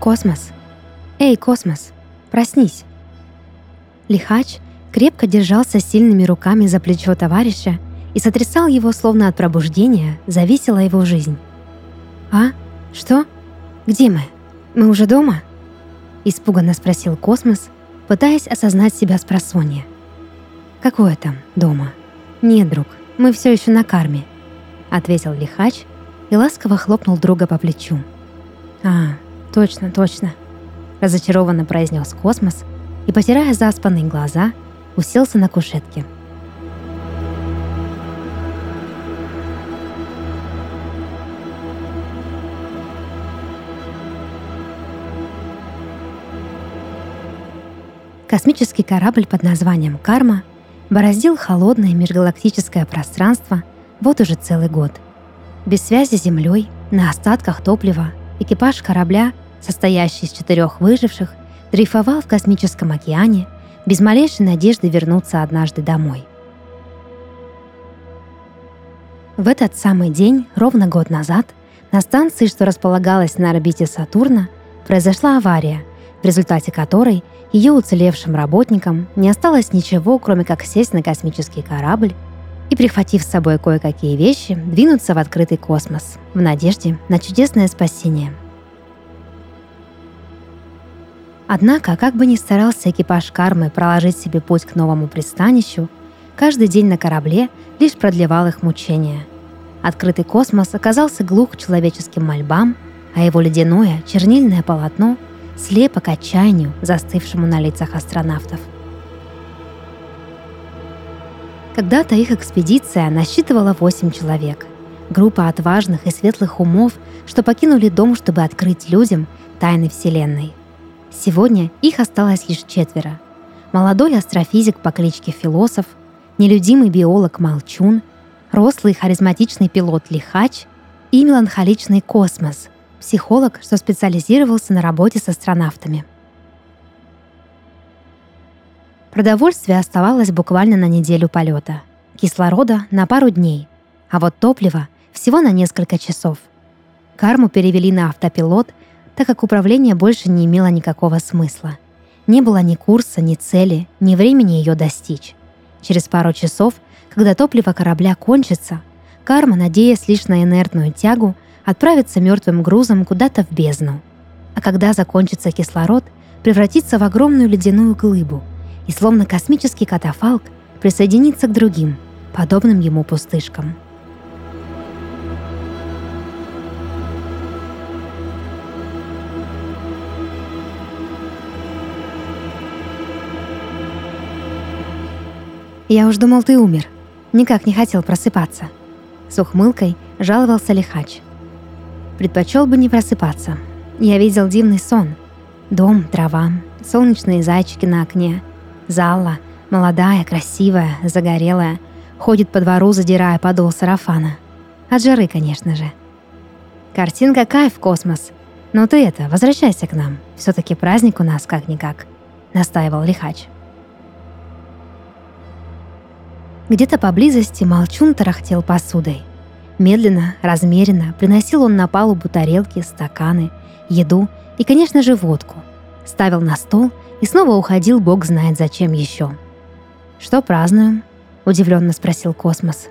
«Космос! Эй, космос! Проснись!» Лихач крепко держался сильными руками за плечо товарища и сотрясал его, словно от пробуждения зависела его жизнь. «А? Что? Где мы? Мы уже дома?» Испуганно спросил Космос, пытаясь осознать себя с просонья. «Какое там дома?» «Нет, друг, мы все еще на карме», — ответил Лихач и ласково хлопнул друга по плечу. «А, точно, точно», — разочарованно произнес Космос и, потирая заспанные глаза, уселся на кушетке. Космический корабль под названием «Карма» бороздил холодное межгалактическое пространство вот уже целый год. Без связи с Землей, на остатках топлива, экипаж корабля, состоящий из четырех выживших, дрейфовал в космическом океане без малейшей надежды вернуться однажды домой. В этот самый день, ровно год назад, на станции, что располагалась на орбите Сатурна, произошла авария, в результате которой ее уцелевшим работникам не осталось ничего, кроме как сесть на космический корабль и, прихватив с собой кое-какие вещи, двинуться в открытый космос в надежде на чудесное спасение. Однако, как бы ни старался экипаж кармы проложить себе путь к новому пристанищу, каждый день на корабле лишь продлевал их мучения. Открытый космос оказался глух к человеческим мольбам, а его ледяное чернильное полотно слепо к отчаянию, застывшему на лицах астронавтов. Когда-то их экспедиция насчитывала 8 человек. Группа отважных и светлых умов, что покинули дом, чтобы открыть людям тайны Вселенной. Сегодня их осталось лишь четверо. Молодой астрофизик по кличке Философ, нелюдимый биолог Молчун, рослый харизматичный пилот Лихач и меланхоличный Космос, психолог, что специализировался на работе с астронавтами. Продовольствие оставалось буквально на неделю полета, кислорода на пару дней, а вот топливо всего на несколько часов. Карму перевели на автопилот, так как управление больше не имело никакого смысла. Не было ни курса, ни цели, ни времени ее достичь. Через пару часов, когда топливо корабля кончится, Карма, надеясь лишь на инертную тягу, отправится мертвым грузом куда-то в бездну. А когда закончится кислород, превратится в огромную ледяную глыбу и, словно космический катафалк, присоединится к другим, подобным ему пустышкам. «Я уж думал, ты умер. Никак не хотел просыпаться». С ухмылкой жаловался Лихач – Предпочел бы не просыпаться. Я видел дивный сон. Дом, трава, солнечные зайчики на окне. Зала, молодая, красивая, загорелая, ходит по двору, задирая подол сарафана. От жары, конечно же. Картинка кайф, космос. Но ты это, возвращайся к нам. все таки праздник у нас как-никак», — настаивал Лихач. Где-то поблизости Молчун тарахтел посудой. Медленно, размеренно приносил он на палубу тарелки, стаканы, еду и, конечно же, водку. Ставил на стол и снова уходил, бог знает зачем еще. «Что празднуем?» – удивленно спросил Космос.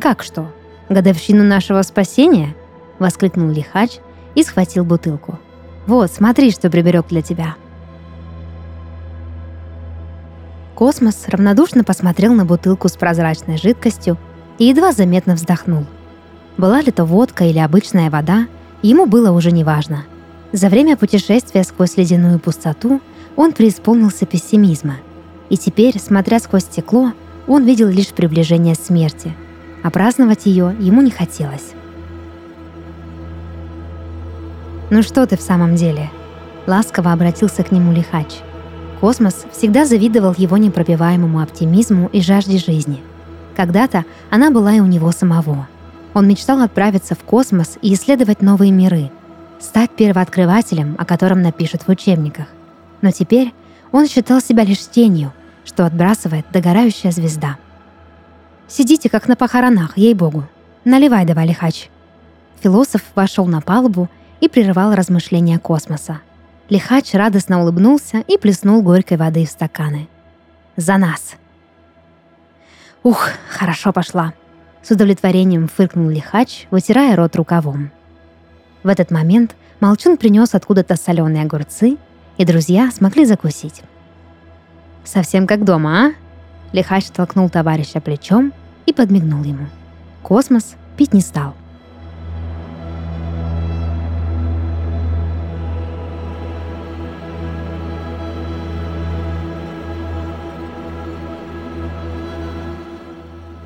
«Как что? Годовщину нашего спасения?» – воскликнул Лихач и схватил бутылку. «Вот, смотри, что приберег для тебя». Космос равнодушно посмотрел на бутылку с прозрачной жидкостью и едва заметно вздохнул – была ли то водка или обычная вода, ему было уже неважно. За время путешествия сквозь ледяную пустоту он преисполнился пессимизма. И теперь, смотря сквозь стекло, он видел лишь приближение смерти, а праздновать ее ему не хотелось. «Ну что ты в самом деле?» Ласково обратился к нему Лихач. Космос всегда завидовал его непробиваемому оптимизму и жажде жизни. Когда-то она была и у него самого – он мечтал отправиться в космос и исследовать новые миры, стать первооткрывателем, о котором напишут в учебниках. Но теперь он считал себя лишь тенью, что отбрасывает догорающая звезда. «Сидите, как на похоронах, ей-богу. Наливай давай, лихач». Философ вошел на палубу и прерывал размышления космоса. Лихач радостно улыбнулся и плеснул горькой воды в стаканы. «За нас!» «Ух, хорошо пошла!» С удовлетворением фыркнул Лихач, вытирая рот рукавом. В этот момент Молчун принес откуда-то соленые огурцы, и друзья смогли закусить. «Совсем как дома, а?» Лихач толкнул товарища плечом и подмигнул ему. Космос пить не стал.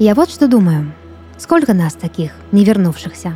Я вот что думаю. Сколько нас таких, не вернувшихся,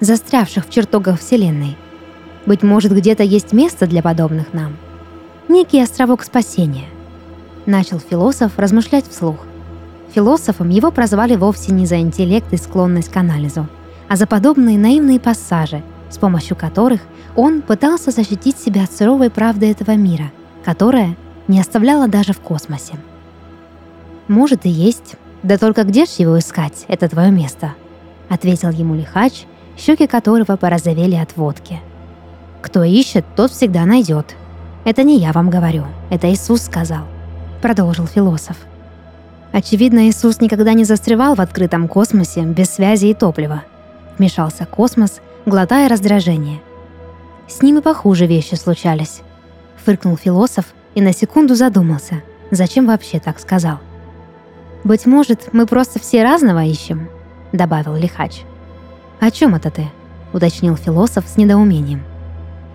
застрявших в чертогах Вселенной? Быть может, где-то есть место для подобных нам? Некий островок спасения. Начал философ размышлять вслух. Философом его прозвали вовсе не за интеллект и склонность к анализу, а за подобные наивные пассажи, с помощью которых он пытался защитить себя от суровой правды этого мира, которая не оставляла даже в космосе. Может и есть, «Да только где ж его искать, это твое место?» — ответил ему лихач, щеки которого порозовели от водки. «Кто ищет, тот всегда найдет. Это не я вам говорю, это Иисус сказал», — продолжил философ. Очевидно, Иисус никогда не застревал в открытом космосе без связи и топлива. Вмешался космос, глотая раздражение. С ним и похуже вещи случались. Фыркнул философ и на секунду задумался, зачем вообще так сказал — «Быть может, мы просто все разного ищем», — добавил Лихач. «О чем это ты?» — уточнил философ с недоумением.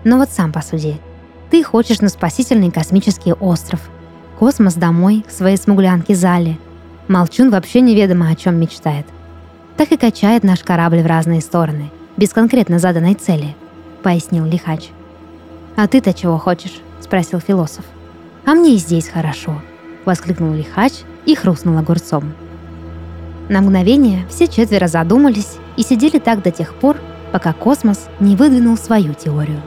«Ну вот сам посуди. Ты хочешь на спасительный космический остров, космос домой, к своей смуглянке Зале. Молчун вообще неведомо о чем мечтает. Так и качает наш корабль в разные стороны, без конкретно заданной цели», — пояснил Лихач. «А ты-то чего хочешь?» — спросил философ. «А мне и здесь хорошо», — воскликнул Лихач и хрустнул огурцом. На мгновение все четверо задумались и сидели так до тех пор, пока космос не выдвинул свою теорию.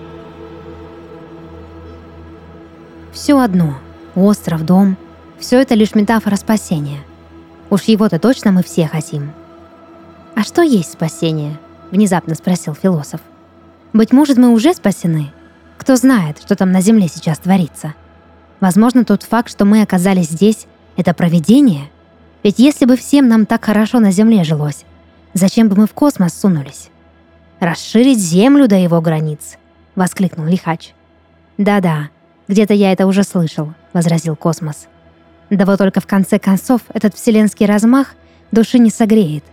Все одно – остров, дом – все это лишь метафора спасения. Уж его-то точно мы все хотим. «А что есть спасение?» – внезапно спросил философ. «Быть может, мы уже спасены? Кто знает, что там на Земле сейчас творится? Возможно, тот факт, что мы оказались здесь, это проведение? Ведь если бы всем нам так хорошо на Земле жилось, зачем бы мы в космос сунулись? Расширить Землю до его границ, воскликнул Лихач. Да-да, где-то я это уже слышал, возразил Космос. Да вот только в конце концов этот вселенский размах души не согреет.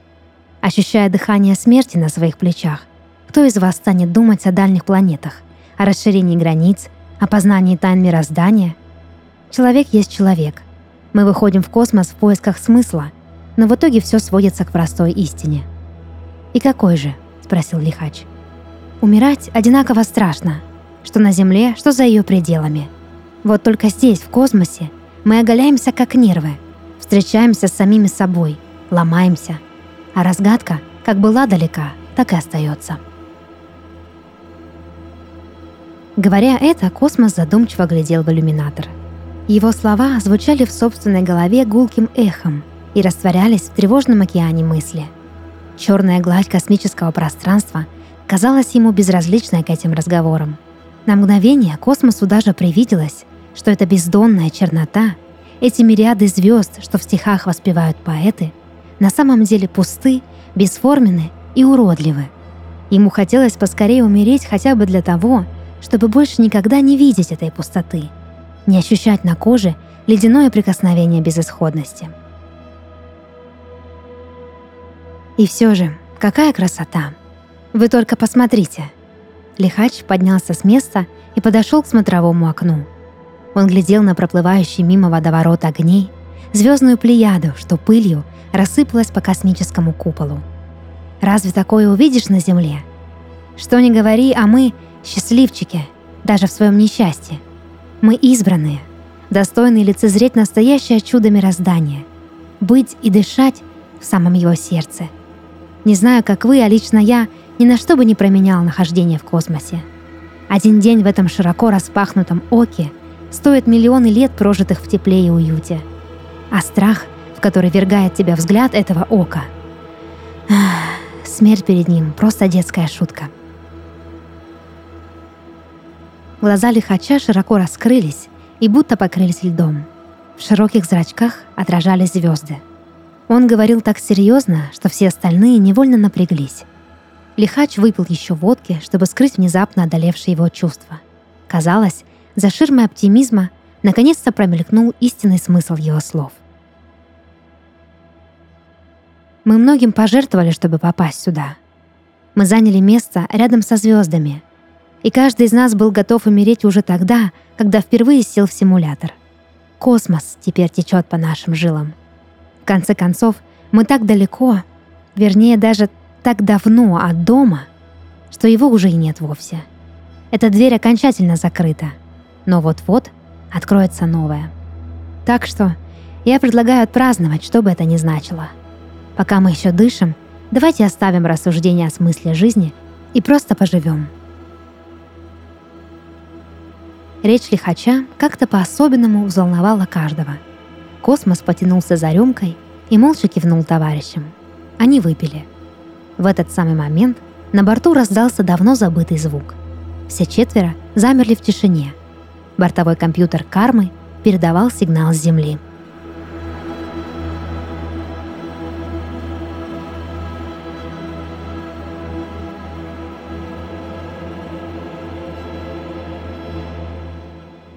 Ощущая дыхание смерти на своих плечах, кто из вас станет думать о дальних планетах, о расширении границ, о познании тайн мироздания? Человек есть человек, мы выходим в космос в поисках смысла, но в итоге все сводится к простой истине. «И какой же?» – спросил Лихач. «Умирать одинаково страшно, что на Земле, что за ее пределами. Вот только здесь, в космосе, мы оголяемся как нервы, встречаемся с самими собой, ломаемся, а разгадка, как была далека, так и остается». Говоря это, космос задумчиво глядел в иллюминатор – его слова звучали в собственной голове гулким эхом и растворялись в тревожном океане мысли. Черная гладь космического пространства казалась ему безразличной к этим разговорам. На мгновение космосу даже привиделось, что эта бездонная чернота, эти мириады звезд, что в стихах воспевают поэты, на самом деле пусты, бесформенны и уродливы. Ему хотелось поскорее умереть хотя бы для того, чтобы больше никогда не видеть этой пустоты — не ощущать на коже ледяное прикосновение безысходности. И все же, какая красота! Вы только посмотрите! Лихач поднялся с места и подошел к смотровому окну. Он глядел на проплывающий мимо водоворот огней, звездную плеяду, что пылью рассыпалась по космическому куполу. Разве такое увидишь на Земле? Что ни говори, а мы счастливчики, даже в своем несчастье. Мы избранные, достойные лицезреть настоящее чудо мироздания, быть и дышать в самом его сердце. Не знаю, как вы, а лично я ни на что бы не променял нахождение в космосе. Один день в этом широко распахнутом оке стоит миллионы лет, прожитых в тепле и уюте. А страх, в который вергает тебя взгляд этого ока, смерть перед ним — просто детская шутка — Глаза лихача широко раскрылись и будто покрылись льдом. В широких зрачках отражались звезды. Он говорил так серьезно, что все остальные невольно напряглись. Лихач выпил еще водки, чтобы скрыть внезапно одолевшие его чувства. Казалось, за ширмой оптимизма наконец-то промелькнул истинный смысл его слов. Мы многим пожертвовали, чтобы попасть сюда. Мы заняли место рядом со звездами. И каждый из нас был готов умереть уже тогда, когда впервые сел в симулятор. Космос теперь течет по нашим жилам. В конце концов, мы так далеко, вернее даже так давно от дома, что его уже и нет вовсе. Эта дверь окончательно закрыта, но вот-вот откроется новая. Так что я предлагаю отпраздновать, что бы это ни значило. Пока мы еще дышим, давайте оставим рассуждения о смысле жизни и просто поживем. Речь лихача как-то по-особенному взволновала каждого. Космос потянулся за рюмкой и молча кивнул товарищам. Они выпили. В этот самый момент на борту раздался давно забытый звук. Все четверо замерли в тишине. Бортовой компьютер кармы передавал сигнал с Земли.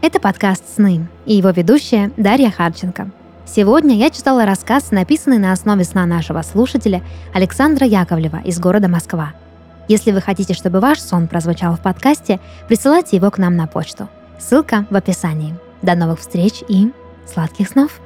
Это подкаст «Сны» и его ведущая Дарья Харченко. Сегодня я читала рассказ, написанный на основе сна нашего слушателя Александра Яковлева из города Москва. Если вы хотите, чтобы ваш сон прозвучал в подкасте, присылайте его к нам на почту. Ссылка в описании. До новых встреч и сладких снов!